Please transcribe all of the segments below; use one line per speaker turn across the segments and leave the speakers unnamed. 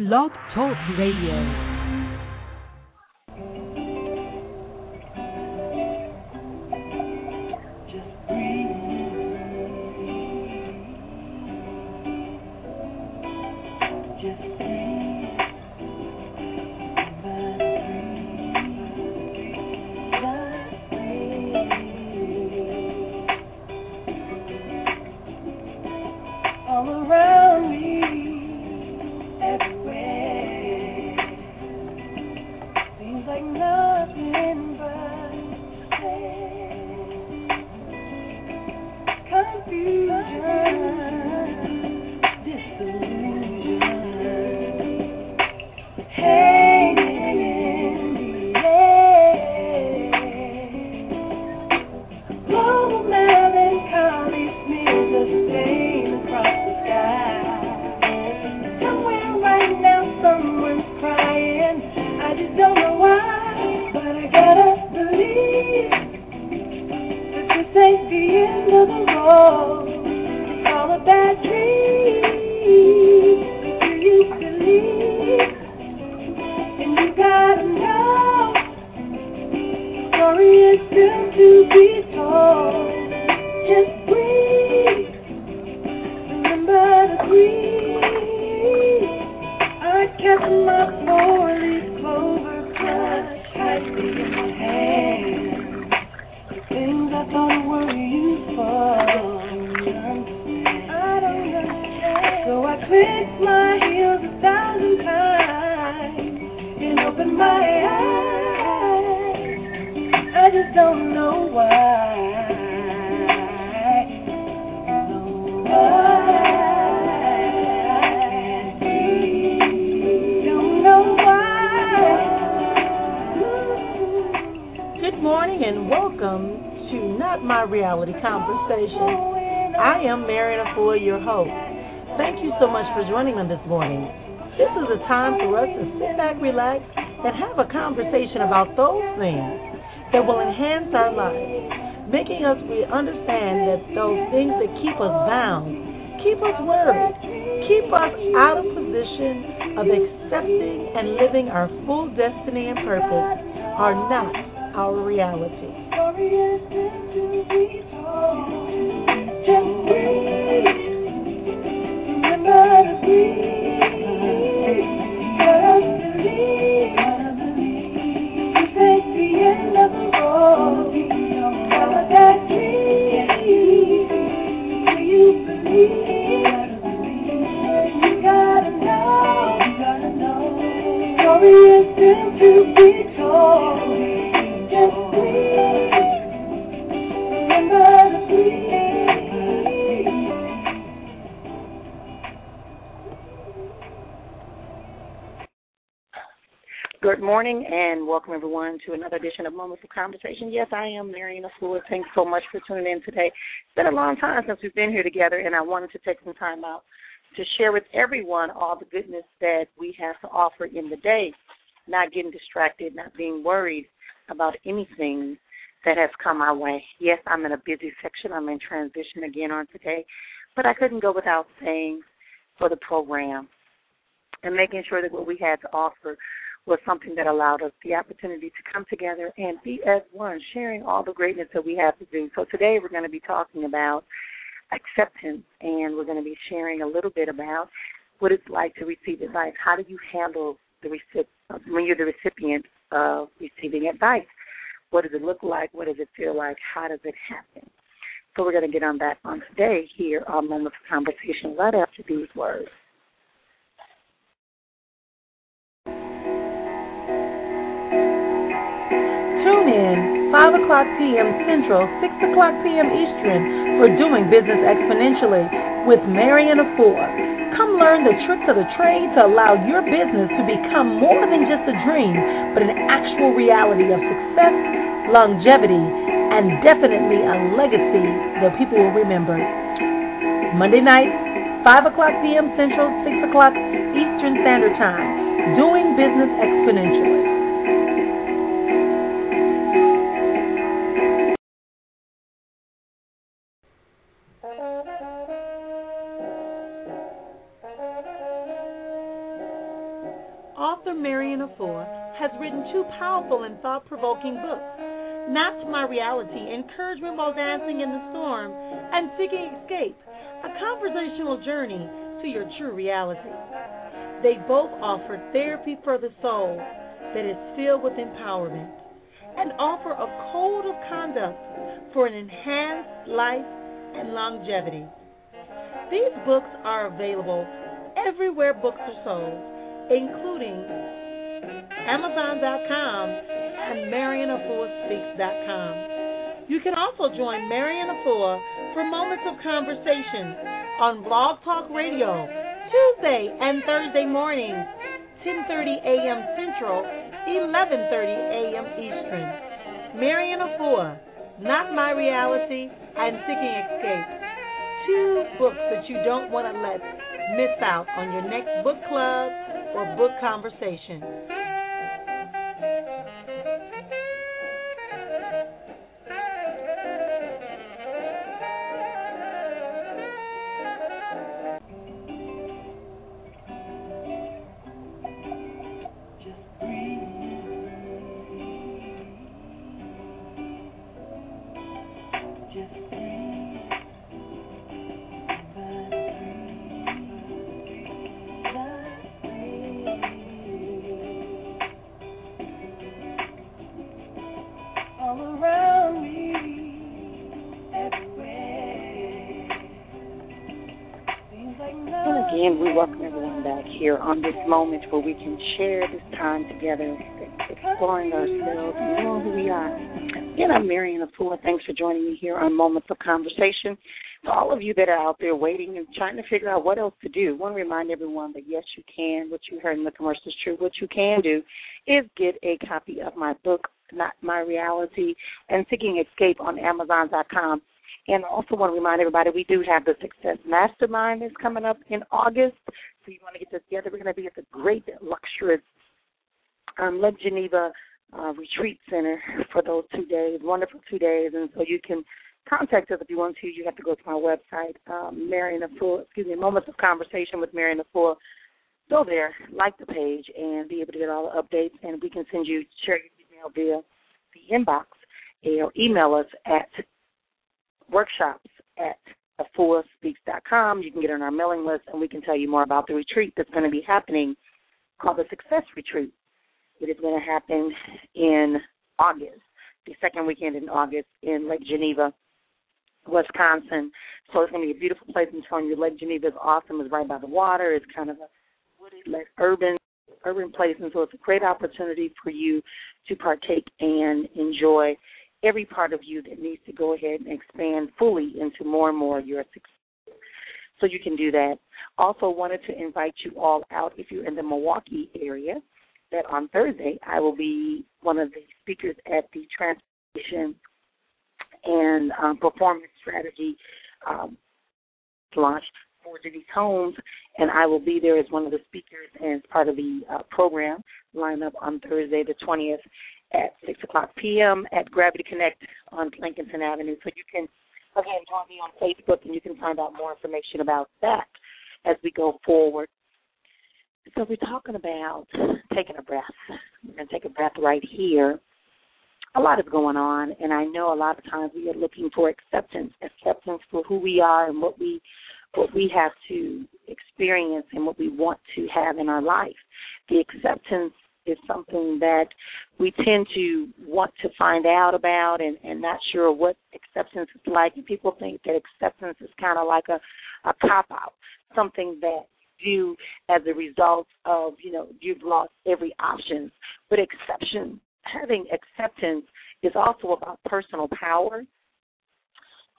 Blog Talk Radio. Good my heels a thousand times and my eyes. I just don't know why.
Morning and welcome to Not My Reality Conversation.
I
am Marian Efua, your host
about those things that will enhance our lives, making us we understand that those things that keep us bound, keep us worried, keep us out of position of accepting and living our full destiny and purpose are not our reality. Morning and welcome everyone to another edition of Moments of Conversation. Yes, I am Marian Efua. Thanks so much for tuning in today. It's been a long time since we've been here together and I wanted to take some time out to share with everyone all the goodness that we have to offer in the day, not getting distracted, not being worried about anything that has come our way. Yes, I'm in a busy section. I'm in transition again on today, but I couldn't go without saying for the program and making sure that what we had to offer was something that allowed us the opportunity to come together and be as one, sharing all the greatness that we have to do. So today we're going to be talking about acceptance, and we're going to be sharing a little bit about what it's like to receive advice. How do you handle the recip- when you're the recipient of receiving advice? What does it look like? What does it feel like? How does it happen? So we're going to get on that on today here on Moments of Conversation right after these words. Tune in 5 o'clock p.m. Central, 6 o'clock p.m. Eastern for Doing Business Exponentially with Marian Efua. Come learn the tricks of the trade to allow your business to become more than just a dream, but an actual reality of success, longevity, and definitely a legacy that people will remember. Monday night, 5 o'clock p.m. Central, 6 o'clock Eastern Standard Time. Doing Business Exponentially.
Author Marian Efua has written two powerful and thought provoking books Not My Reality Encouragement While Dancing in the Storm and Seeking Escape, a conversational journey to your true reality. They both offer therapy for the soul that is filled with empowerment and offer a code of conduct for an enhanced life and longevity. These books are available everywhere books are sold, including Amazon.com and MarianEfuaSpeaks.com. You can also join Marian Efua for Moments of Conversation on Blog Talk Radio Tuesday and Thursday mornings, 10:30 a.m. Central, 11:30 a.m. Eastern. Marian Efua, Not My Reality, and Seeking Escape two books that you don't want to let miss out on your next book club or book conversation.
Here on this moment where we can share this time together, exploring ourselves, knowing who we are. Again, I'm Marian Efua. Thanks for joining me here on Moments of Conversation. For all of you that are out there waiting and trying to figure out what else to do, I want to remind everyone that yes, you can. What you heard in the commercial is true. What you can do is get a copy of my book, Not My Reality, and Seeking Escape on Amazon.com. And I also want to remind everybody we do have the Success Mastermind that's coming up in August. So you want to get this together. We're going to be at the great luxurious um, Lake Geneva uh, Retreat Center for those two days, wonderful two days. And so you can contact us if you want to. You have to go to my website, um, Marian Efua, excuse me, Moments of Conversation with Marian Efua. Go there, like the page, and be able to get all the updates. And we can send you, share your email via the inbox or email us at workshops at efuaspeaks.com. You can get on our mailing list, and we can tell you more about the retreat that's going to be happening called the Success Retreat. It is going to happen in August, the second weekend in August in Lake Geneva, Wisconsin. So it's going to be a beautiful place. I'm telling you, Lake Geneva is awesome. It's right by the water. It's kind of a wooded, like urban urban place, and so it's a great opportunity for you to partake and enjoy every part of you that needs to go ahead and expand fully into more and more of your success. So you can do that. Also wanted to invite you all out if you're in the Milwaukee area that on Thursday I will be one of the speakers at the Transformation and um, Performance Strategy um, launch for Denise Homes, and I will be there as one of the speakers and part of the uh, program lineup on Thursday the 20th at 6 o'clock p.m. at Gravity Connect on Plankinton Avenue. So you can, again, join me on Facebook and you can find out more information about that as we go forward. So we're talking about taking a breath. We're going to take a breath right here. A lot is going on, and I know a lot of times we are looking for acceptance, acceptance for who we are and what we what we have to experience and what we want to have in our life. The acceptance is something that we tend to want to find out about and, and not sure what acceptance is like. And people think that acceptance is kind of like a, a cop out, something that you as a result of, you know, you've lost every option. But exception having acceptance is also about personal power.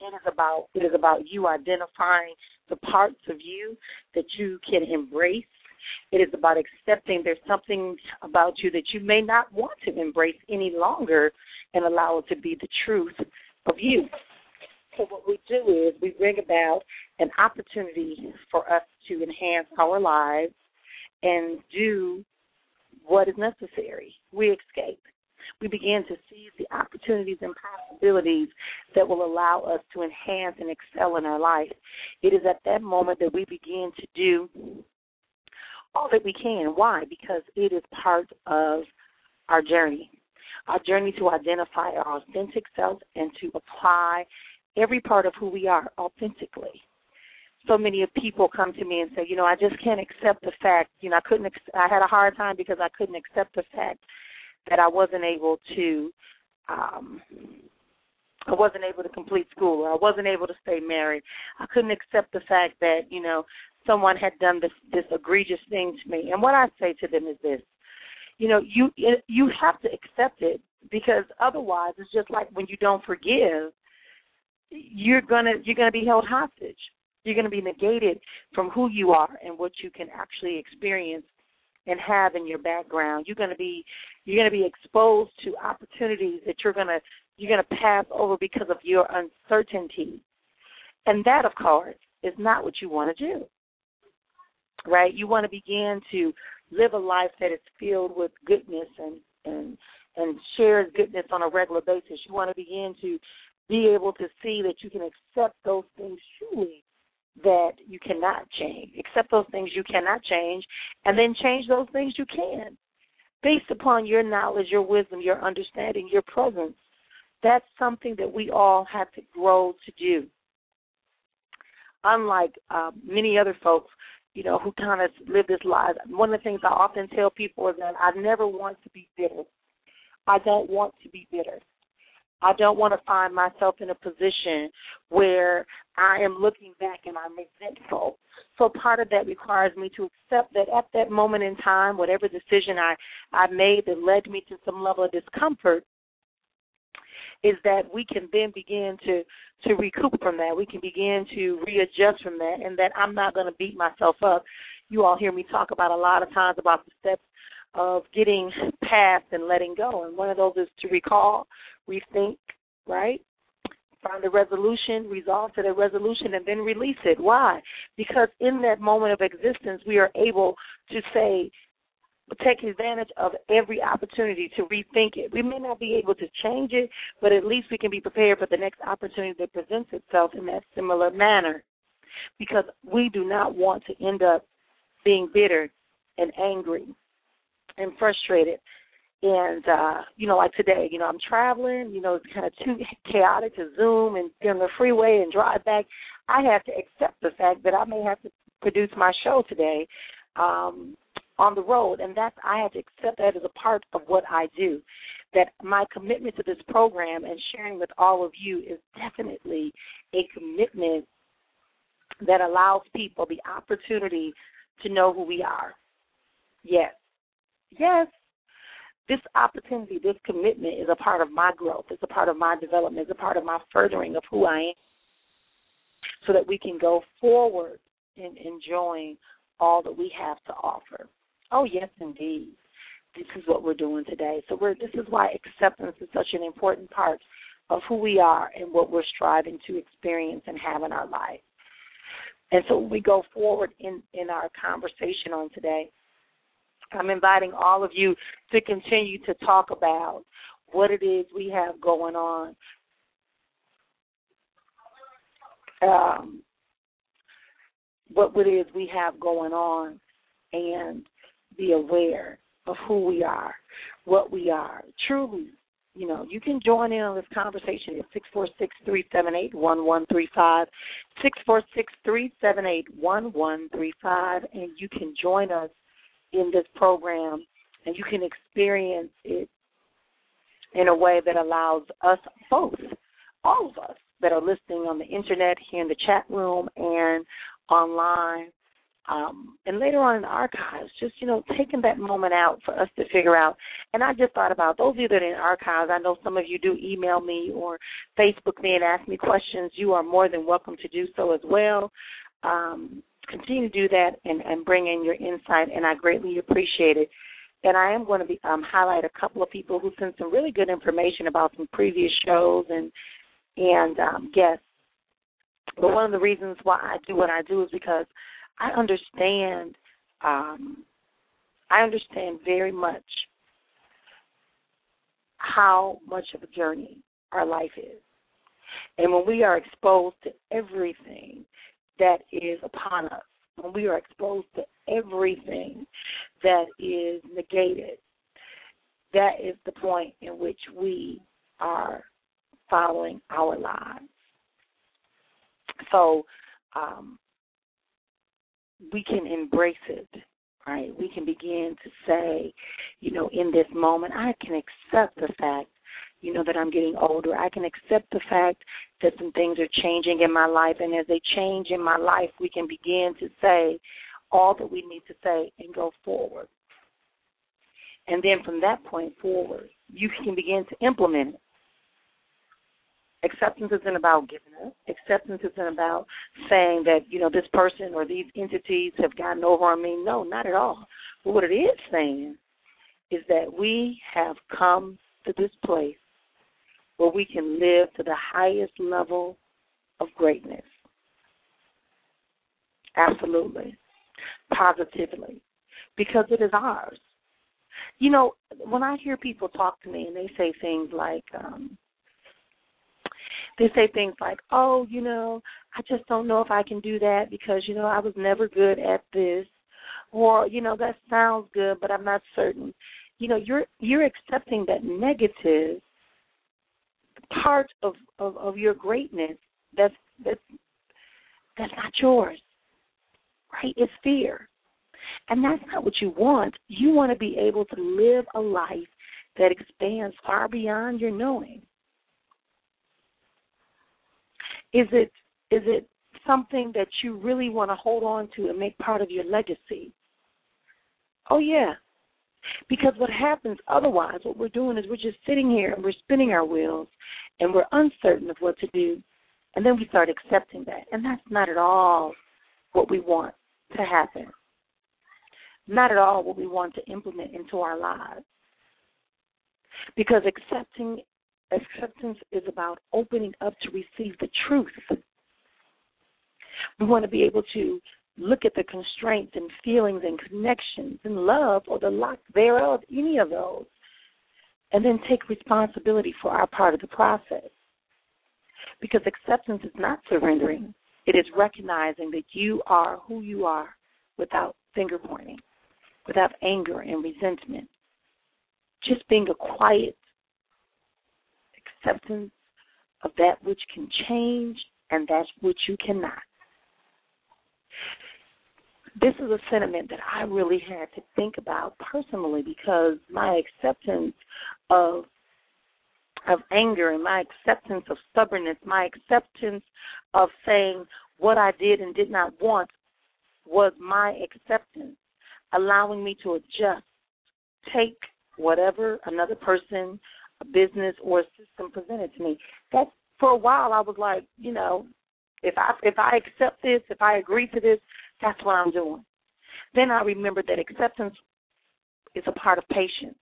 It is about it is about you identifying the parts of you that you can embrace it is about accepting there's something about you that you may not want to embrace any longer and allow it to be the truth of you. So what we do is we bring about an opportunity for us to enhance our lives and do what is necessary. We escape. We begin to seize the opportunities and possibilities that will allow us to enhance and excel in our life. It is at that moment that we begin to do all that we can. Why? Because it is part of our journey, our journey to identify our authentic self and to apply every part of who we are authentically. So many of people come to me and say, you know, I just can't accept the fact, you know, I couldn't, I had a hard time because I couldn't accept the fact that I wasn't able to, um, I wasn't able to complete school or I wasn't able to stay married. I couldn't accept the fact that, you know, someone had done this this egregious thing to me. And what I say to them is this: you know, you you have to accept it because otherwise, it's just like when you don't forgive, you're gonna you're gonna be held hostage. You're gonna be negated from who you are and what you can actually experience and have in your background. You're gonna be you're gonna be exposed to opportunities that you're gonna you're gonna pass over because of your uncertainty. And that, of course, is not what you want to do right? You want to begin to live a life that is filled with goodness and and and shares goodness on a regular basis. You want to begin to be able to see that you can accept those things truly that you cannot change. Accept those things you cannot change and then change those things you can. Based upon your knowledge, your wisdom, your understanding, your presence. That's something that we all have to grow to do. Unlike uh, many other folks you know, who kind of live this life. One of the things I often tell people is that I never want to be bitter. I don't want to be bitter. I don't want to find myself in a position where I am looking back and I'm resentful. So part of that requires me to accept that at that moment in time, whatever decision I I made that led me to some level of discomfort, is that we can then begin to to recoup from that. We can begin to readjust from that, and that I'm not going to beat myself up. You all hear me talk about a lot of times about the steps of getting past and letting go, and one of those is to recall, rethink, right? Find a resolution, resolve to the resolution, and then release it. Why? Because in that moment of existence, we are able to say, take advantage of every opportunity to rethink it. We may not be able to change it, but at least we can be prepared for the next opportunity that presents itself in that similar manner. Because we do not want to end up being bitter and angry and frustrated. And uh, you know, like today, you know, I'm traveling, you know, it's kind of too chaotic to zoom and get on the freeway and drive back. I have to accept the fact that I may have to produce my show today. Um, on the road, and that's I had to accept that as a part of what I do. That my commitment to this program and sharing with all of you is definitely a commitment that allows people the opportunity to know who we are. Yes, yes. This opportunity, this commitment is a part of my growth. It's a part of my development. It's a part of my furthering of who I am so that we can go forward in enjoying all that we have to offer. Oh, yes, indeed. This is what we're doing today. So we're, this is why acceptance is such an important part of who we are and what we're striving to experience and have in our life. And so we go forward in, in our conversation on today. I'm inviting all of you to continue to talk about what it is we have going on. Um, what it is we have going on and be aware of who we are, what we are. Truly, you know, you can join in on this conversation at six four six three seven eight one one three five, six four six three seven eight one one three five, and you can join us in this program and you can experience it in a way that allows us both, all of us that are listening on the internet, here in the chat room, and online, um, and later on in the archives, just you know, taking that moment out for us to figure out. And I just thought about those of you that are in archives. I know some of you do email me or Facebook me and ask me questions. You are more than welcome to do so as well. Um, continue to do that and, and bring in your insight, and I greatly appreciate it. And I am going to be um, highlight a couple of people who sent some really good information about some previous shows and and um, guests. But one of the reasons why I do what I do is because I understand um I understand very much how much of a journey our life is. And when we are exposed to everything that is upon us, when we are exposed to everything that is negated, that is the point in which we are following our lives. So um, we can embrace it, right? We can begin to say, you know, in this moment, I can accept the fact, you know, that I'm getting older. I can accept the fact that some things are changing in my life. And as they change in my life, we can begin to say all that we need to say and go forward. And then from that point forward, you can begin to implement it. Acceptance isn't about giving up. Acceptance isn't about saying that, you know, this person or these entities have gotten over on me. No, not at all. But what it is saying is that we have come to this place where we can live to the highest level of greatness. Absolutely. Positively. Because it is ours. You know, when I hear people talk to me and they say things like, um, they say things like, "Oh, you know, I just don't know if I can do that because you know I was never good at this," or you know that sounds good, but I'm not certain. You know, you're you're accepting that negative part of of, of your greatness that's that's that's not yours, right? It's fear, and that's not what you want. You want to be able to live a life that expands far beyond your knowing is it is it something that you really want to hold on to and make part of your legacy? Oh yeah. Because what happens otherwise, what we're doing is we're just sitting here and we're spinning our wheels and we're uncertain of what to do. And then we start accepting that. And that's not at all what we want to happen. Not at all what we want to implement into our lives. Because accepting Acceptance is about opening up to receive the truth. We want to be able to look at the constraints and feelings and connections and love or the lack thereof, any of those, and then take responsibility for our part of the process. Because acceptance is not surrendering, it is recognizing that you are who you are without finger pointing, without anger and resentment. Just being a quiet acceptance of that which can change and that which you cannot. This is a sentiment that I really had to think about personally because my acceptance of of anger and my acceptance of stubbornness, my acceptance of saying what I did and did not want was my acceptance, allowing me to adjust, take whatever another person business or system presented to me. That for a while I was like, you know, if I if I accept this, if I agree to this, that's what I'm doing. Then I remembered that acceptance is a part of patience.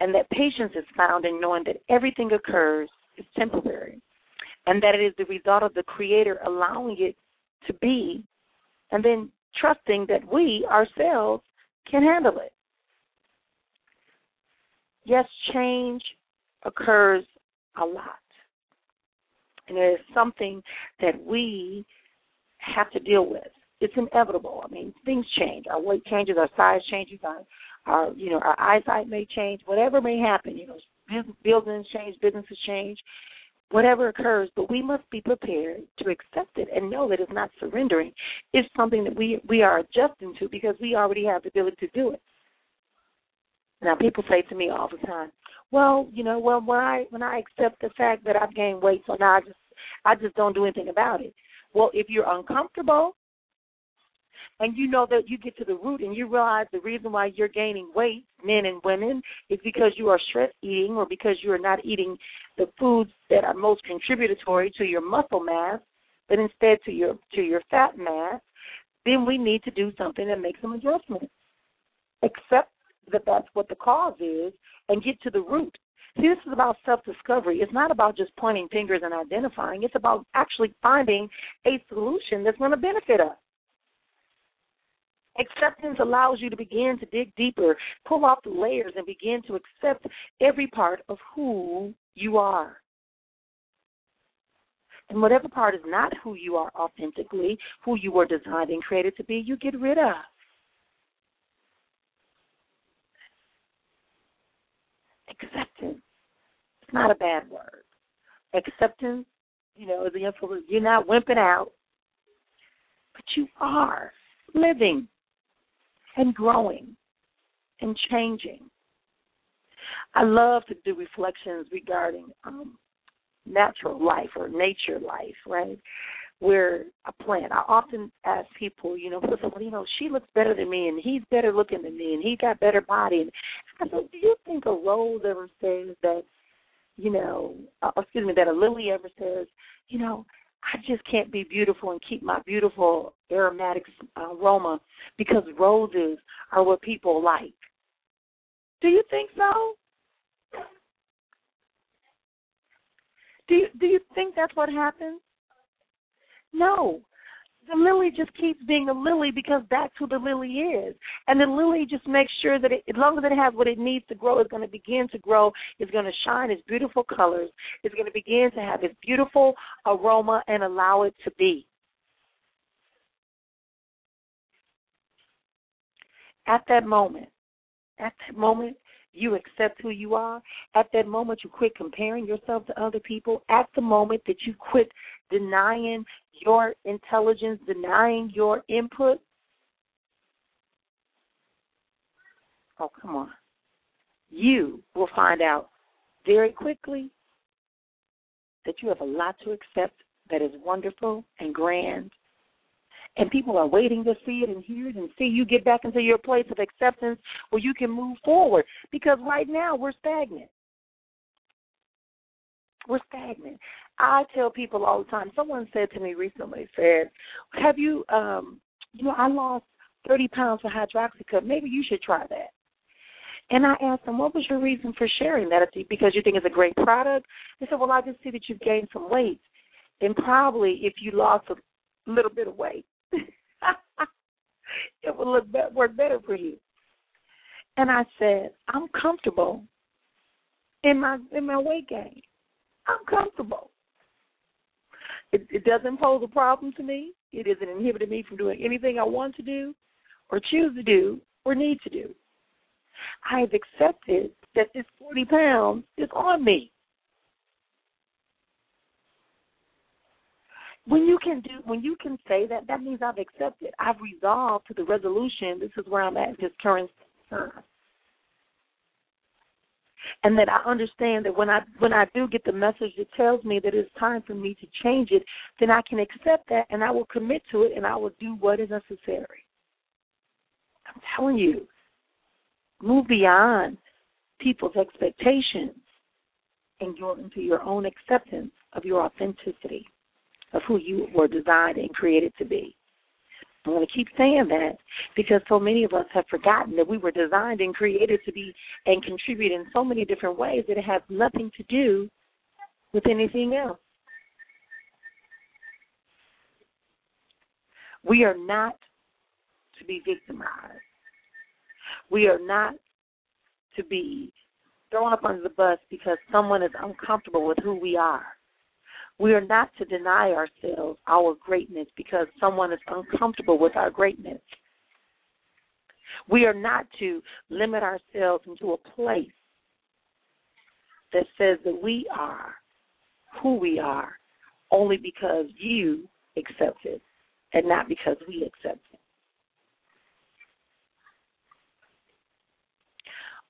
And that patience is found in knowing that everything occurs is temporary. And that it is the result of the creator allowing it to be and then trusting that we ourselves can handle it. Yes, change occurs a lot. And it is something that we have to deal with. It's inevitable. I mean, things change. Our weight changes, our size changes, our, our you know, our eyesight may change. Whatever may happen, you know, buildings change, businesses change, whatever occurs. But we must be prepared to accept it and know that it's not surrendering. It's something that we we are adjusting to because we already have the ability to do it. Now, people say to me all the time, well, you know, well when I when I accept the fact that I've gained weight, so now I just I just don't do anything about it. Well, if you're uncomfortable and you know that you get to the root and you realize the reason why you're gaining weight, men and women, is because you are stress eating or because you are not eating the foods that are most contributory to your muscle mass, but instead to your to your fat mass, then we need to do something that makes some adjustments. Accept that that's what the cause is and get to the root. See, this is about self discovery. It's not about just pointing fingers and identifying, it's about actually finding a solution that's going to benefit us. Acceptance allows you to begin to dig deeper, pull off the layers, and begin to accept every part of who you are. And whatever part is not who you are authentically, who you were designed and created to be, you get rid of. Acceptance. It's not a bad word. Acceptance, you know, is the influence. You're not wimping out, but you are living and growing and changing. I love to do reflections regarding um, natural life or nature life, right? Where a plant. I often ask people, you know, well, you know, she looks better than me, and he's better looking than me, and he got better body. And I do you think a rose ever says that, you know, uh, excuse me, that a lily ever says, you know, I just can't be beautiful and keep my beautiful aromatic uh, aroma because roses are what people like. Do you think so? Do you, do you think that's what happens? No. The lily just keeps being a lily because that's who the lily is. And the lily just makes sure that it, as long as it has what it needs to grow, it's going to begin to grow. It's going to shine its beautiful colors. It's going to begin to have its beautiful aroma and allow it to be. At that moment, at that moment, you accept who you are. At that moment, you quit comparing yourself to other people. At the moment that you quit denying your intelligence, denying your input. Oh, come on. You will find out very quickly that you have a lot to accept that is wonderful and grand and people are waiting to see it and hear it and see you get back into your place of acceptance where you can move forward. Because right now we're stagnant. We're stagnant. I tell people all the time. Someone said to me recently, said, "Have you, um, you know, I lost thirty pounds for hydroxycut. Maybe you should try that." And I asked them, "What was your reason for sharing that? Because you think it's a great product?" They said, "Well, I just see that you've gained some weight, and probably if you lost a little bit of weight, it will look be- work better for you. And I said, I'm comfortable in my in my weight gain. I'm comfortable. It, it doesn't pose a problem to me. It isn't inhibiting me from doing anything I want to do, or choose to do, or need to do. I have accepted that this 40 pounds is on me. When you can do when you can say that, that means I've accepted. I've resolved to the resolution. This is where I'm at this current time. And that I understand that when I when I do get the message that tells me that it's time for me to change it, then I can accept that and I will commit to it and I will do what is necessary. I'm telling you, move beyond people's expectations and go into your own acceptance of your authenticity of who you were designed and created to be. I'm going to keep saying that because so many of us have forgotten that we were designed and created to be and contribute in so many different ways that it has nothing to do with anything else. We are not to be victimized. We are not to be thrown up under the bus because someone is uncomfortable with who we are. We are not to deny ourselves our greatness because someone is uncomfortable with our greatness. We are not to limit ourselves into a place that says that we are who we are only because you accept it and not because we accept it.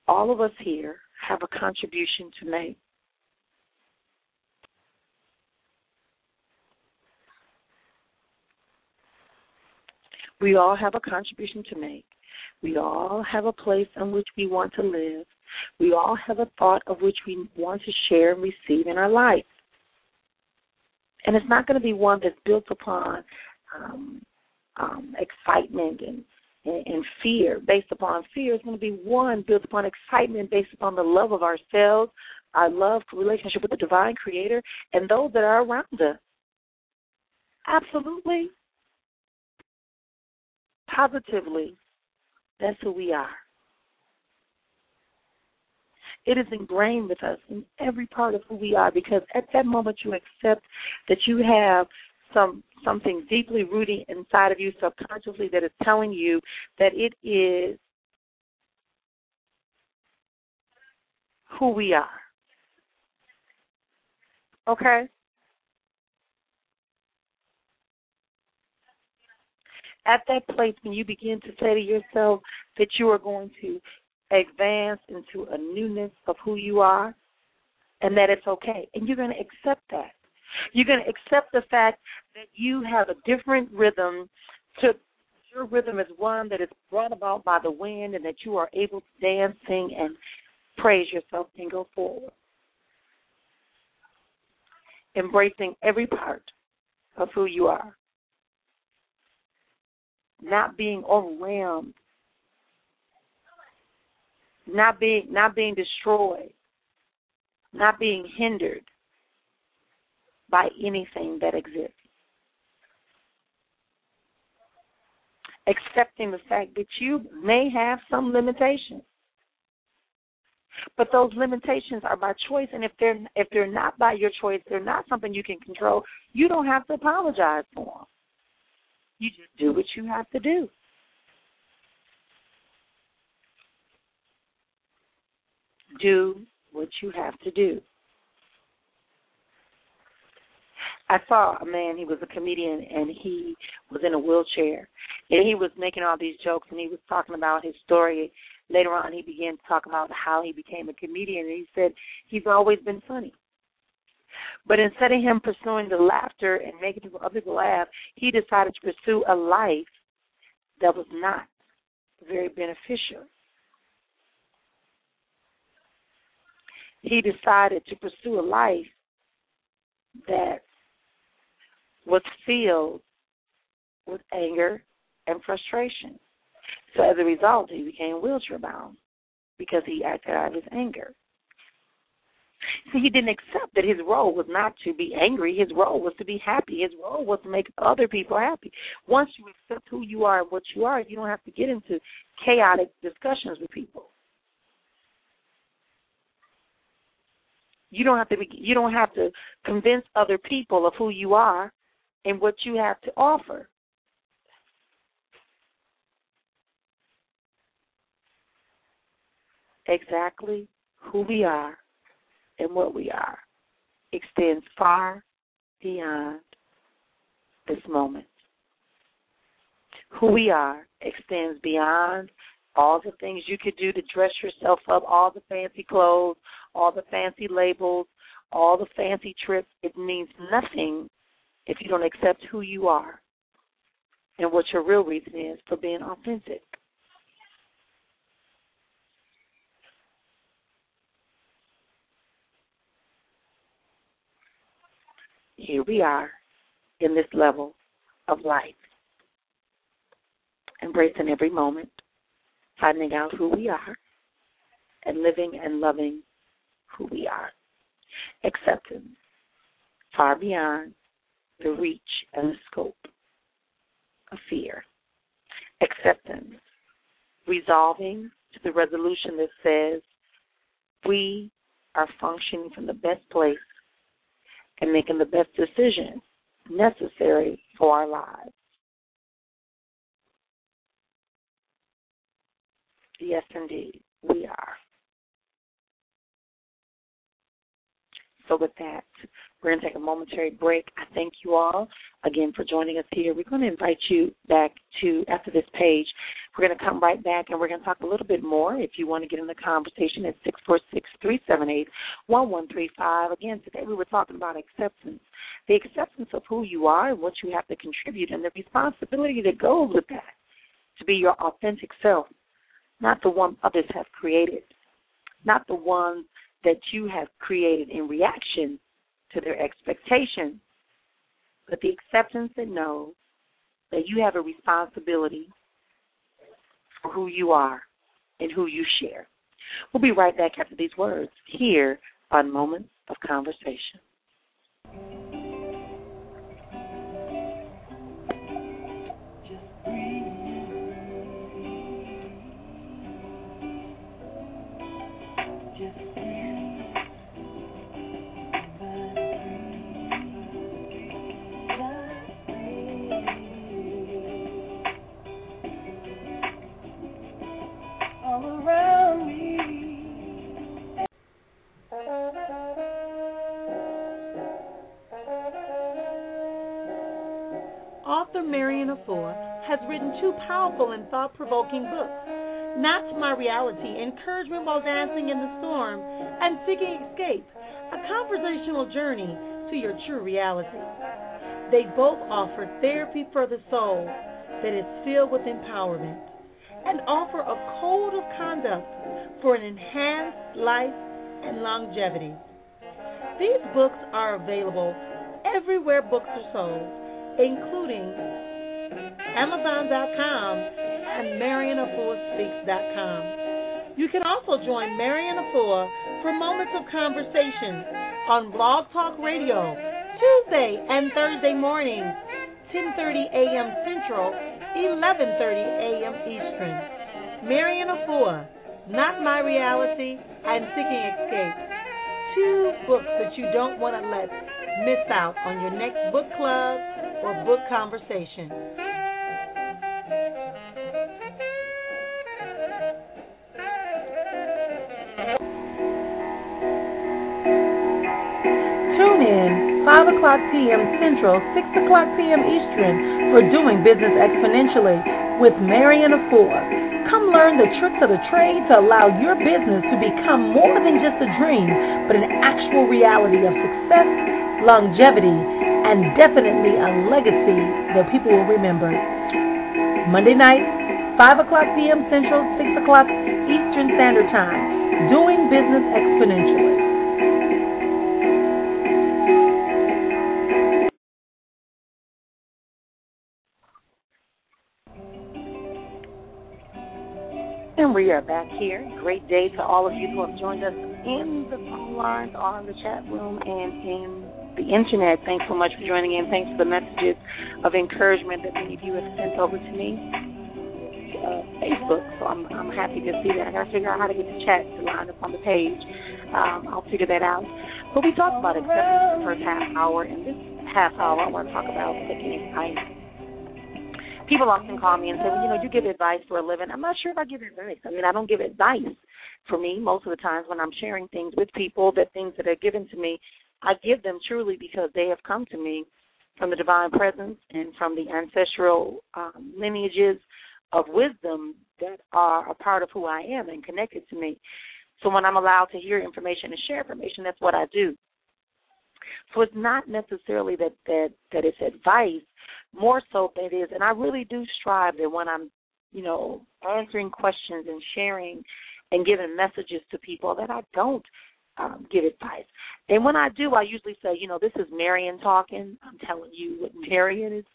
All of us here have a contribution to make. We all have a contribution to make. We all have a place in which we want to live. We all have a thought of which we want to share and receive in our life. And it's not going to be one that's built upon um, um, excitement and, and, and fear, based upon fear. It's going to be one built upon excitement, based upon the love of ourselves, our love relationship with the divine creator, and those that are around us. Absolutely positively, that's who we are. It is ingrained with us in every part of who we are because at that moment you accept that you have some something deeply rooted inside of you subconsciously that is telling you that it is who we are. Okay? At that place, when you begin to say to yourself that you are going to advance into a newness of who you are and that it's okay, and you're going to accept that. You're going to accept the fact that you have a different rhythm to your rhythm is one that is brought about by the wind and that you are able to dance, sing, and praise yourself and go forward. Embracing every part of who you are. Not being overwhelmed. Not being not being destroyed. Not being hindered by anything that exists. Accepting the fact that you may have some limitations. But those limitations are by choice and if they're if they're not by your choice, they're not something you can control, you don't have to apologize for them. You just do what you have to do. Do what you have to do. I saw a man, he was a comedian and he was in a wheelchair and he was making all these jokes and he was talking about his story. Later on he began to talk about how he became a comedian and he said he's always been funny. But instead of him pursuing the laughter and making people other people laugh, he decided to pursue a life that was not very beneficial. He decided to pursue a life that was filled with anger and frustration. So as a result, he became wheelchair bound because he acted out of his anger. See, he didn't accept that his role was not to be angry. His role was to be happy. His role was to make other people happy. Once you accept who you are and what you are, you don't have to get into chaotic discussions with people. You don't have to be, you don't have to convince other people of who you are and what you have to offer. Exactly who we are and what we are extends far beyond this moment. Who we are extends beyond all the things you could do to dress yourself up, all the fancy clothes, all the fancy labels, all the fancy trips. It means nothing if you don't accept who you are and what your real reason is for being authentic. Here we are in this level of life, embracing every moment, finding out who we are, and living and loving who we are. Acceptance, far beyond the reach and the scope of fear. Acceptance, resolving to the resolution that says we are functioning from the best place and making the best decision necessary for our lives. Yes, indeed, we are. So, with that, we're going to take a momentary break. I thank you all again for joining us here. We're going to invite you back to, after this page, we're going to come right back and we're going to talk a little bit more. If you want to get in the conversation, it's 646 378 1135. Again, today we were talking about acceptance the acceptance of who you are and what you have to contribute, and the responsibility that goes with that to be your authentic self, not the one others have created, not the one that you have created in reaction to their expectations, but the acceptance that knows that you have a responsibility for who you are and who you share. We'll be right back after these words here on Moments of Conversation.
Author Marian Efua has written two powerful and thought provoking books Not My Reality Encouragement While Dancing in the Storm and Seeking Escape, a conversational journey to your true reality. They both offer therapy for the soul that is filled with empowerment and offer a code of conduct for an enhanced life and longevity. These books are available everywhere books are sold, including Amazon.com and MarianEfuaSpeaks.com. You can also join Marian Efua for moments of conversation on Blog Talk Radio Tuesday and Thursday mornings, 10:30 a.m. Central, 11:30 a.m. Eastern. Marian Efua, Not My Reality and Seeking Escape. Two books that you don't want to let miss out on your next book club or book conversation. Tune in 5 o'clock p.m. Central, 6 o'clock p.m. Eastern for Doing Business Exponentially with Marian Efua. Come learn the tricks of the trade to allow your business to become more than just a dream, but an actual reality of success, longevity, and definitely a legacy that people will remember. Monday night, 5 o'clock p.m. Central, 6 o'clock Eastern Standard Time. Doing business exponentially.
And we are back here. Great day to all of you who have joined us in the phone lines, on the chat room, and in the internet. Thanks so much for joining in. Thanks for the messages of encouragement that many of you have sent over to me. Uh, Facebook, so I'm I'm happy to see that. I got to figure out how to get the chat to line up on the page. Um, I'll figure that out. But we talked about acceptance for the first half hour, and this half hour I want to talk about taking advice people often call me and say, well, you know, you give advice for a living. I'm not sure if I give advice. I mean, I don't give advice for me most of the times when I'm sharing things with people, that things that are given to me, I give them truly because they have come to me from the divine presence and from the ancestral um, lineages of wisdom that are a part of who I am and connected to me. So when I'm allowed to hear information and share information, that's what I do. So it's not necessarily that that that it's advice, more so than it is, and I really do strive that when I'm, you know, answering questions and sharing and giving messages to people that I don't um, give advice. And when I do, I usually say, you know, this is Marian talking. I'm telling you what Marian is,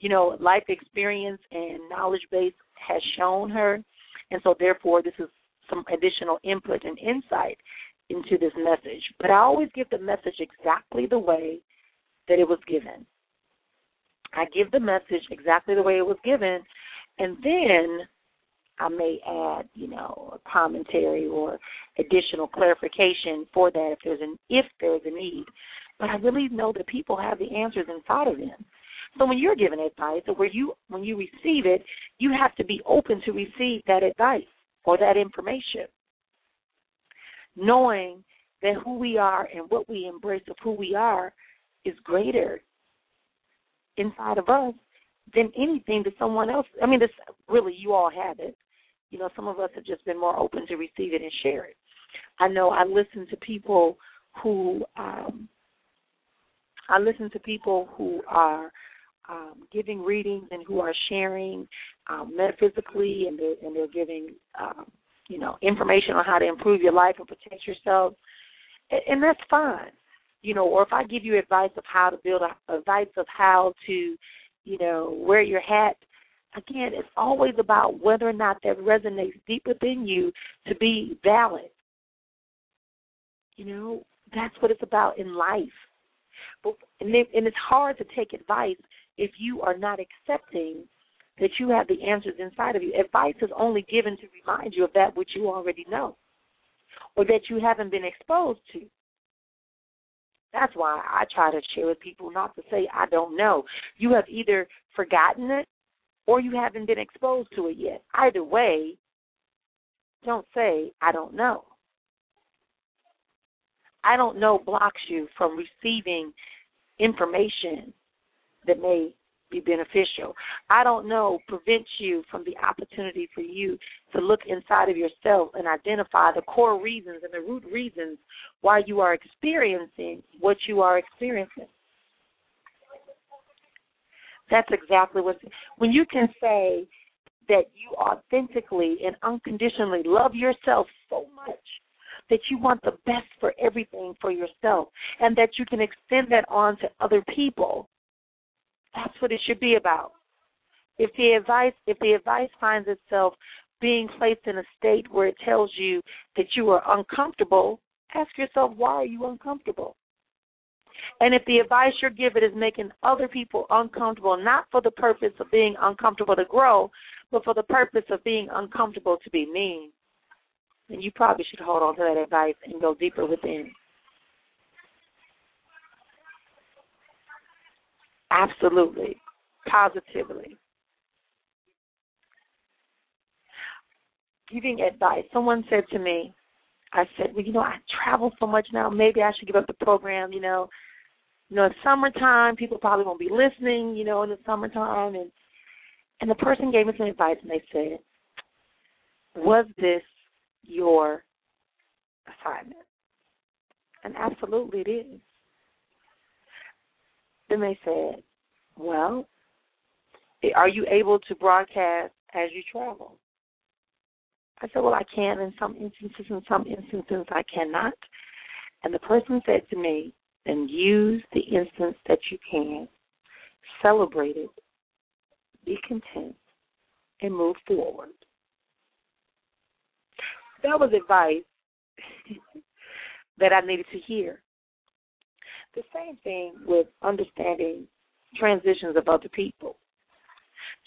you know, life experience and knowledge base has shown her, and so therefore this is some additional input and insight into this message. But I always give the message exactly the way that it was given. I give the message exactly the way it was given, and then I may add, you know, a commentary or additional clarification for that if there's an if there's a need. But I really know that people have the answers inside of them. So when you're giving advice or where you when you receive it, you have to be open to receive that advice or that information. Knowing that who we are and what we embrace of who we are is greater inside of us than anything that someone else. I mean, this really you all have it. You know, some of us have just been more open to receive it and share it. I know I listen to people who um, I listen to people who are um, giving readings and who are sharing um, metaphysically, and they're, and they're giving um, you know information on how to improve your life and protect yourself, and, and that's fine you know, or if I give you advice of how to build a advice of how to, you know, wear your hat, again, it's always about whether or not that resonates deep within you to be valid. You know, that's what it's about in life. But and, and it's hard to take advice if you are not accepting that you have the answers inside of you. Advice is only given to remind you of that which you already know or that you haven't been exposed to. That's why I try to share with people not to say, I don't know. You have either forgotten it or you haven't been exposed to it yet. Either way, don't say, I don't know. I don't know blocks you from receiving information that may be beneficial. I don't know prevents you from the opportunity for you to look inside of yourself and identify the core reasons and the root reasons why you are experiencing what you are experiencing. That's exactly what when you can say that you authentically and unconditionally love yourself so much that you want the best for everything for yourself and that you can extend that on to other people. That's what it should be about. If the advice if the advice finds itself being placed in a state where it tells you that you are uncomfortable, ask yourself why are you uncomfortable? And if the advice you're giving is making other people uncomfortable, not for the purpose of being uncomfortable to grow, but for the purpose of being uncomfortable to be mean, then you probably should hold on to that advice and go deeper within. Absolutely. Positively. Giving advice. Someone said to me, I said, Well, you know, I travel so much now, maybe I should give up the program, you know. You know, it's summertime, people probably won't be listening, you know, in the summertime and and the person gave me some advice and they said, Was this your assignment? And absolutely it is. Then they said, Well, are you able to broadcast as you travel? I said, Well, I can in some instances, in some instances I cannot. And the person said to me, Then use the instance that you can, celebrate it, be content, and move forward. That was advice that I needed to hear. The same thing with understanding transitions of other people.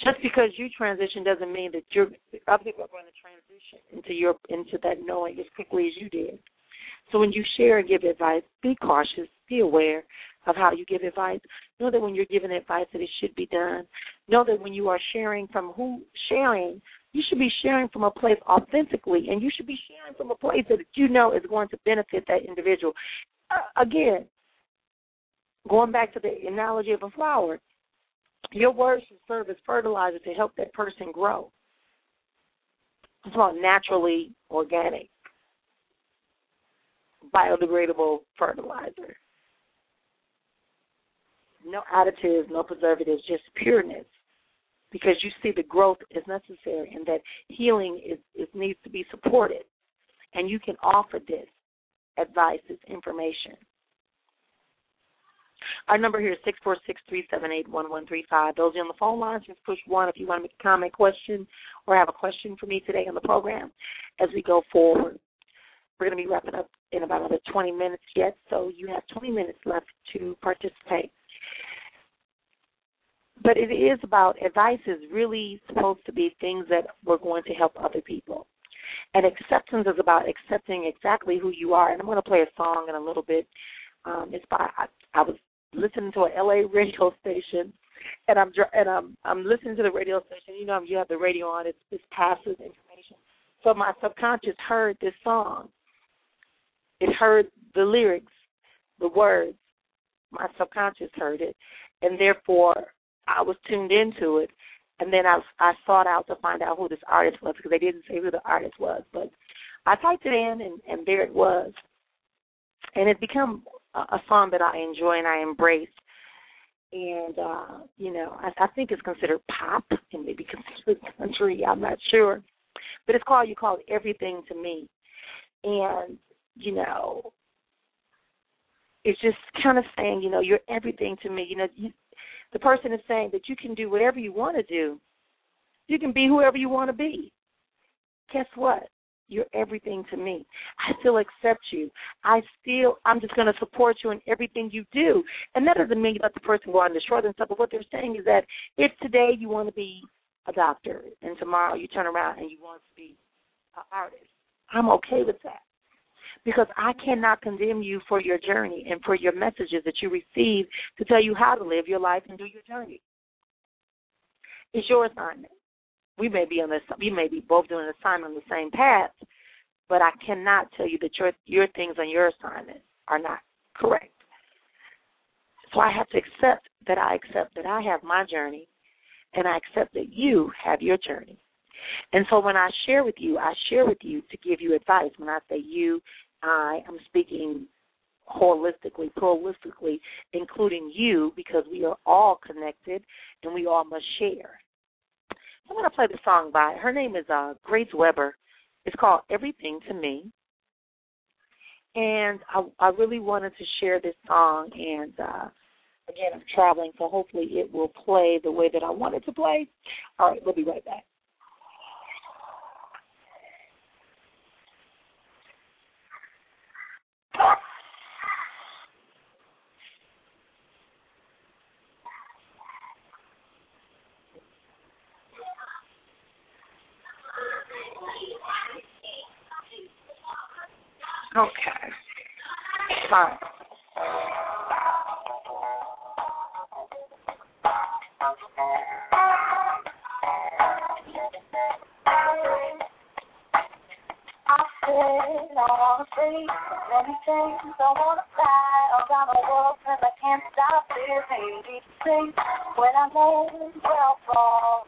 Just because you transition doesn't mean that other people are going to transition into your into that knowing as quickly as you did. So when you share and give advice, be cautious, be aware of how you give advice. Know that when you're giving advice that it should be done. Know that when you are sharing from who sharing, you should be sharing from a place authentically and you should be sharing from a place that you know is going to benefit that individual. Uh, again, going back to the analogy of a flower, your words should serve as fertilizer to help that person grow. It's all naturally organic, biodegradable fertilizer. No additives, no preservatives, just pureness. Because you see the growth is necessary and that healing is, is needs to be supported. And you can offer this advice, this information. Our number here is six four six three seven eight one one three five. Those on the phone lines, just push one if you want to make a comment, question, or have a question for me today on the program as we go forward. We're going to be wrapping up in about another 20 minutes yet, so you have 20 minutes left to participate. But it is about advice is really supposed to be things that we're going to help other people. And acceptance is about accepting exactly who you are. And I'm going to play a song in a little bit. Um, it's by I, I was listening to a LA radio station, and I'm and I'm I'm listening to the radio station. You know, you have the radio on. It's it's passive information. So my subconscious heard this song. It heard the lyrics, the words. My subconscious heard it, and therefore I was tuned into it. And then I I sought out to find out who this artist was because they didn't say who the artist was, but I typed it in and and there it was. And it become a song that I enjoy and I embrace. And uh, you know, I, I think it's considered pop and maybe considered country. I'm not sure, but it's called "You Call Everything to Me," and you know, it's just kind of saying, you know, you're everything to me. You know, you, the person is saying that you can do whatever you want to do. You can be whoever you want to be. Guess what? You're everything to me. I still accept you. I still, I'm just going to support you in everything you do. And that doesn't mean you let the person go out and destroy themselves. But what they're saying is that if today you want to be a doctor and tomorrow you turn around and you want to be an artist, I'm okay with that. Because I cannot condemn you for your journey and for your messages that you receive to tell you how to live your life and do your journey. It's your assignment we may be on this we may be both doing an assignment on the same path, but I cannot tell you that your your things on your assignment are not correct. So I have to accept that I accept that I have my journey and I accept that you have your journey. And so when I share with you, I share with you to give you advice. When I say you, I am speaking holistically, pluralistically, including you, because we are all connected and we all must share. I'm going to play the song by her name is uh, Grace Weber. It's called Everything to Me. And I, I really wanted to share this song, and uh, again, I'm traveling, so hopefully it will play the way that I want it to play. All right, we'll be right back. Okay. Fine.
Say many things I wanna fly around the world cause I can't stop living these things when I'm home well from.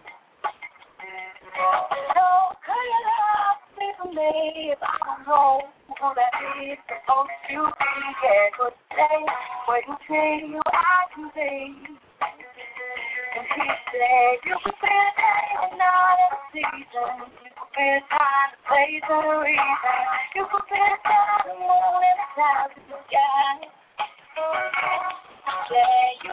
So could you love me for me if I don't know who that is supposed to be? Yeah, could say, wait and see what I can see. And he said, you can spend day and night in season. Place, and a reason. You time, the moon, the clouds in the sky. You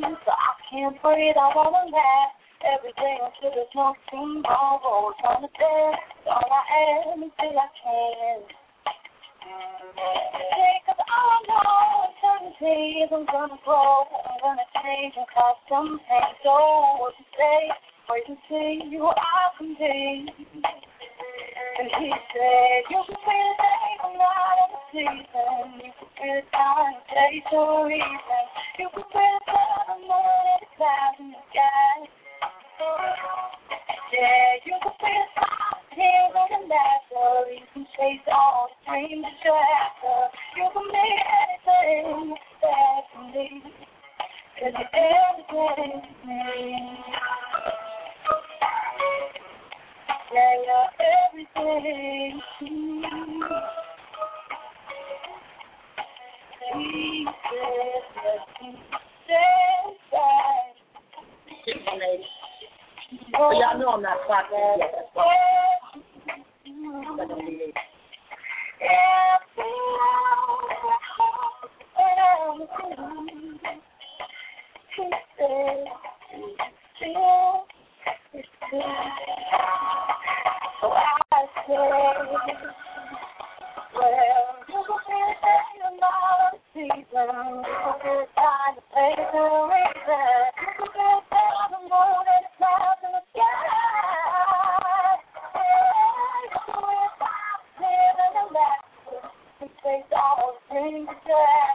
wanna so I can't breathe. I wanna laugh every day until there's no tomorrow. On the bed, all I am until I can. Because all I know is eternity is I'm gonna grow, I'm gonna change and cause some pain. So Yeah.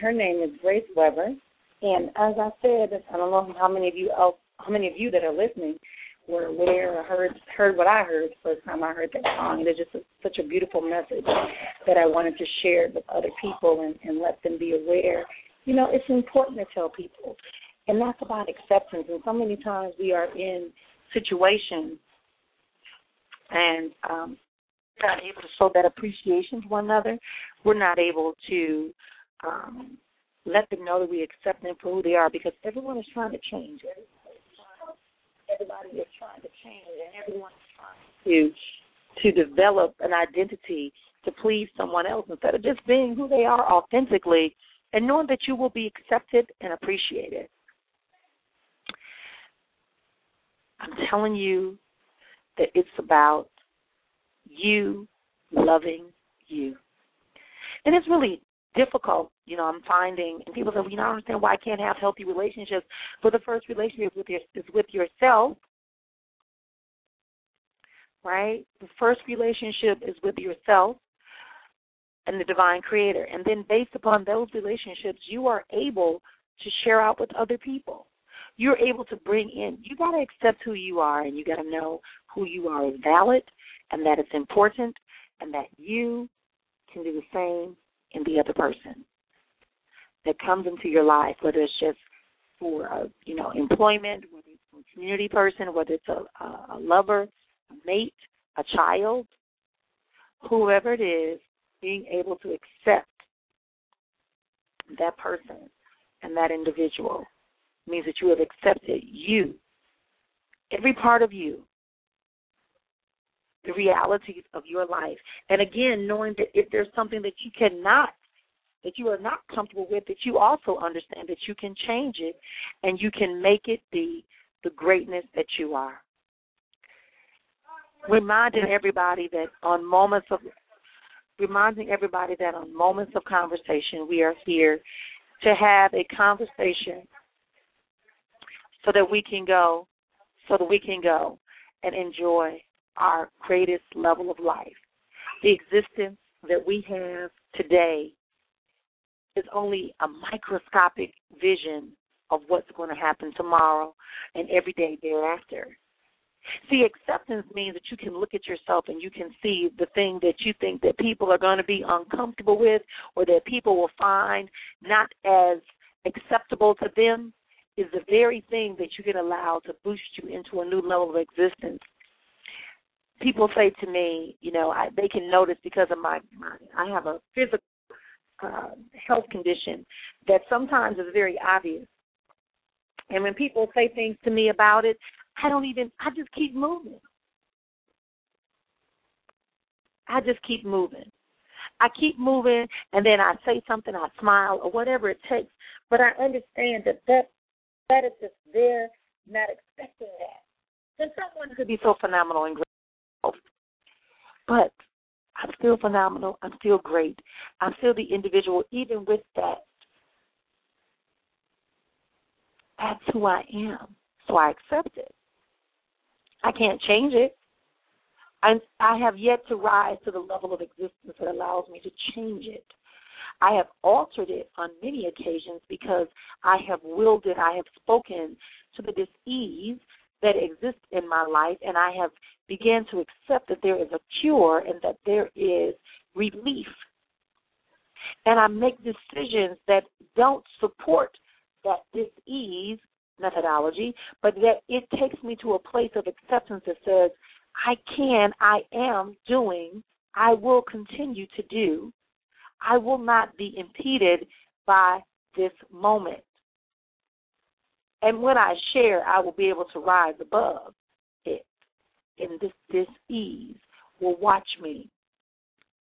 Her name is Grace Weber, and as I said, I don't know how many of you else, how many of you that are listening were aware or heard heard what I heard the first time I heard that song. It is just a, such a beautiful message that I wanted to share with other people and, and let them be aware. You know, it's important to tell people, and that's about acceptance. And so many times we are in situations and um, not able to show that appreciation to one another. We're not able to um, let them know that we accept them for who they are because everyone is trying to change. everybody is trying to change and everyone's trying to to develop an identity to please someone else instead of just being who they are authentically and knowing that you will be accepted and appreciated. I'm telling you that it's about you loving you. And it's really difficult, you know, I'm finding and people say, well, you know, I understand why I can't have healthy relationships. But the first relationship with your, is with yourself. Right? The first relationship is with yourself and the divine creator. And then based upon those relationships, you are able to share out with other people. You're able to bring in, you got to accept who you are and you got to know who you are is valid and that it's important and that you can do the same in the other person that comes into your life, whether it's just for a, you know employment, whether it's a community person, whether it's a, a lover, a mate, a child, whoever it is, being able to accept that person and that individual means that you have accepted you, every part of you, the realities of your life. And again, knowing that if there's something that you cannot, that you are not comfortable with, that you also understand that you can change it and you can make it the the greatness that you are. Reminding everybody that on moments of reminding everybody that on moments of conversation we are here to have a conversation so that we can go so that we can go and enjoy our greatest level of life. The existence that we have today is only a microscopic vision of what's going to happen tomorrow and every day thereafter. See, acceptance means that you can look at yourself and you can see the thing that you think that people are going to be uncomfortable with or that people will find not as acceptable to them is the very thing that you can allow to boost you into a new level of existence people say to me, you know, I, they can notice because of my, my I have a physical uh, health condition that sometimes is very obvious. And when people say things to me about it, I don't even, I just keep moving. I just keep moving. I keep moving, and then I say something, I smile, or whatever it takes. But I understand that that, that is just there, not expecting that. Then someone could be so phenomenal and great but I'm still phenomenal. I'm still great. I'm still the individual, even with that. That's who I am. So I accept it. I can't change it. I, I have yet to rise to the level of existence that allows me to change it. I have altered it on many occasions because I have willed it, I have spoken to the disease that exist in my life, and I have began to accept that there is a cure and that there is relief. And I make decisions that don't support that dis-ease methodology, but that it takes me to a place of acceptance that says, I can, I am doing, I will continue to do, I will not be impeded by this moment. And when I share, I will be able to rise above it in this this ease will watch me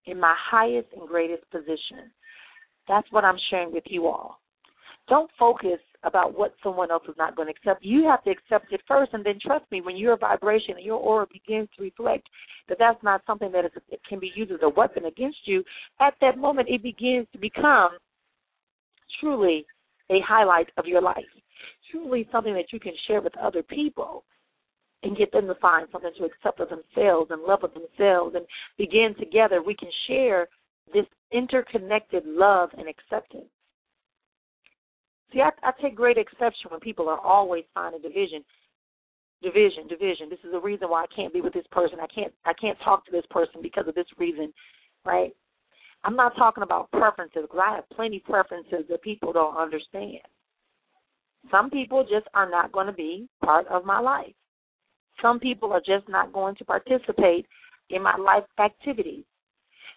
in my highest and greatest position. That's what I'm sharing with you all. Don't focus about what someone else is not going to accept. You have to accept it first, and then trust me, when your vibration and your aura begins to reflect that that's not something that is, can be used as a weapon against you, at that moment it begins to become truly a highlight of your life, truly something that you can share with other people and get them to find something to accept of themselves and love of themselves and begin together, we can share this interconnected love and acceptance. See, I, I take great exception when people are always finding division, division, division. This is the reason why I can't be with this person. I can't, I can't talk to this person because of this reason, right? I'm not talking about preferences because I have plenty preferences that people don't understand. Some people just are not going to be part of my life. Some people are just not going to participate in my life activities.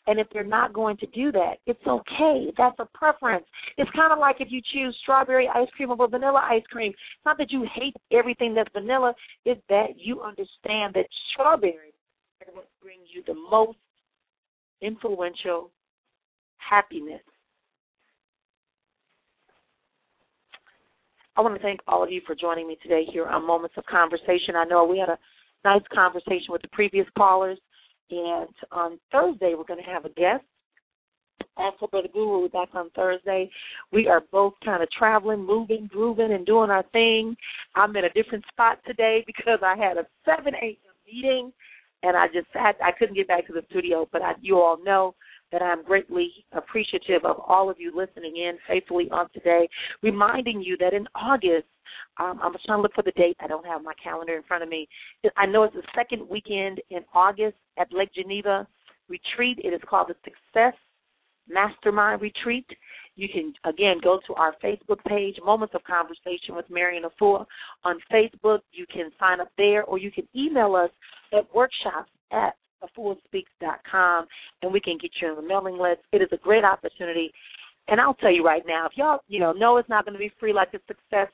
And if they're not going to do that, it's okay. That's a preference. It's kind of like if you choose strawberry ice cream over vanilla ice cream. It's not that you hate everything that's vanilla, it's that you understand that strawberry is what brings you the most influential happiness. I want to thank all of you for joining me today here on Moments of Conversation. I know we had a nice conversation with the previous callers, and on Thursday we're going to have a guest. Also, Brother Guru will be back on Thursday. We are both kind of traveling, moving, grooving, and doing our thing. I'm in a different spot today because I had a 7 a.m. meeting, and I just had I couldn't get back to the studio. But I, you all know that I'm greatly appreciative of all of you listening in faithfully on today, reminding you that in August, um, I'm trying to look for the date. I don't have my calendar in front of me. I know it's the second weekend in August at Lake Geneva Retreat. It is called the Success Mastermind Retreat. You can again go to our Facebook page, Moments of Conversation with Marian Efua on Facebook. You can sign up there, or you can email us at workshops at efuaspeaks.com, and we can get you on the mailing list. It is a great opportunity. And I'll tell you right now, if y'all, you know, know it's not going to be free like the success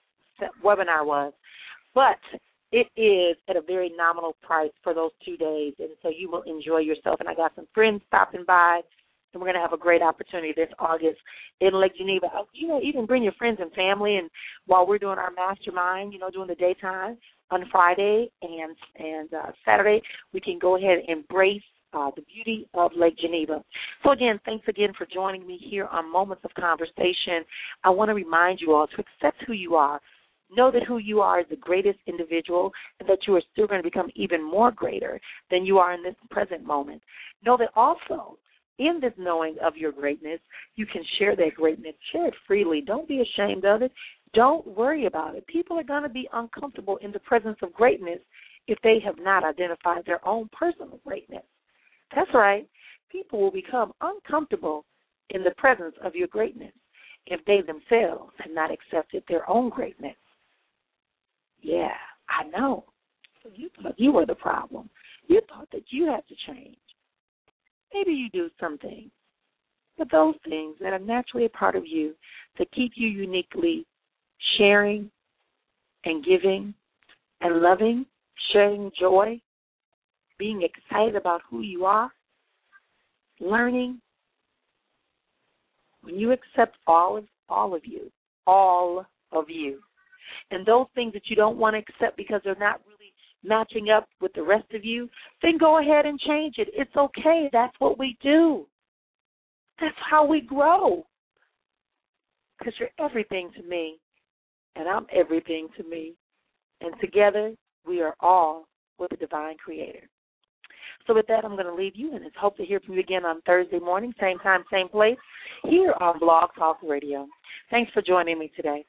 webinar was, but it is at a very nominal price for those two days, and so you will enjoy yourself. And I got some friends stopping by, and we're going to have a great opportunity this August in Lake Geneva. Uh, you know, can bring your friends and family, and while we're doing our mastermind, you know, during the daytime, on Friday and and uh, Saturday, we can go ahead and embrace uh, the beauty of Lake Geneva. So again, thanks again for joining me here on Moments of Conversation. I want to remind you all to accept who you are. Know that who you are is the greatest individual and that you are still going to become even more greater than you are in this present moment. Know that also in this knowing of your greatness, you can share that greatness. Share it freely. Don't be ashamed of it. Don't worry about it. People are going to be uncomfortable in the presence of greatness if they have not identified their own personal greatness. That's right. People will become uncomfortable in the presence of your greatness if they themselves have not accepted their own greatness. Yeah, I know. You thought you were the problem. You thought that you had to change. Maybe you do some things, but those things that are naturally a part of you to keep you uniquely sharing and giving and loving, sharing joy, being excited about who you are, learning. When you accept all of all of you, all of you, and those things that you don't want to accept because they're not really matching up with the rest of you, then go ahead and change it. It's okay. That's what we do. That's how we grow. Because you're everything to me and I'm everything to me. And together, we are all with the divine creator. So with that, I'm going to leave you and it's hope to hear from you again on Thursday morning, same time, same place, here on Blog Talk Radio. Thanks for joining me today.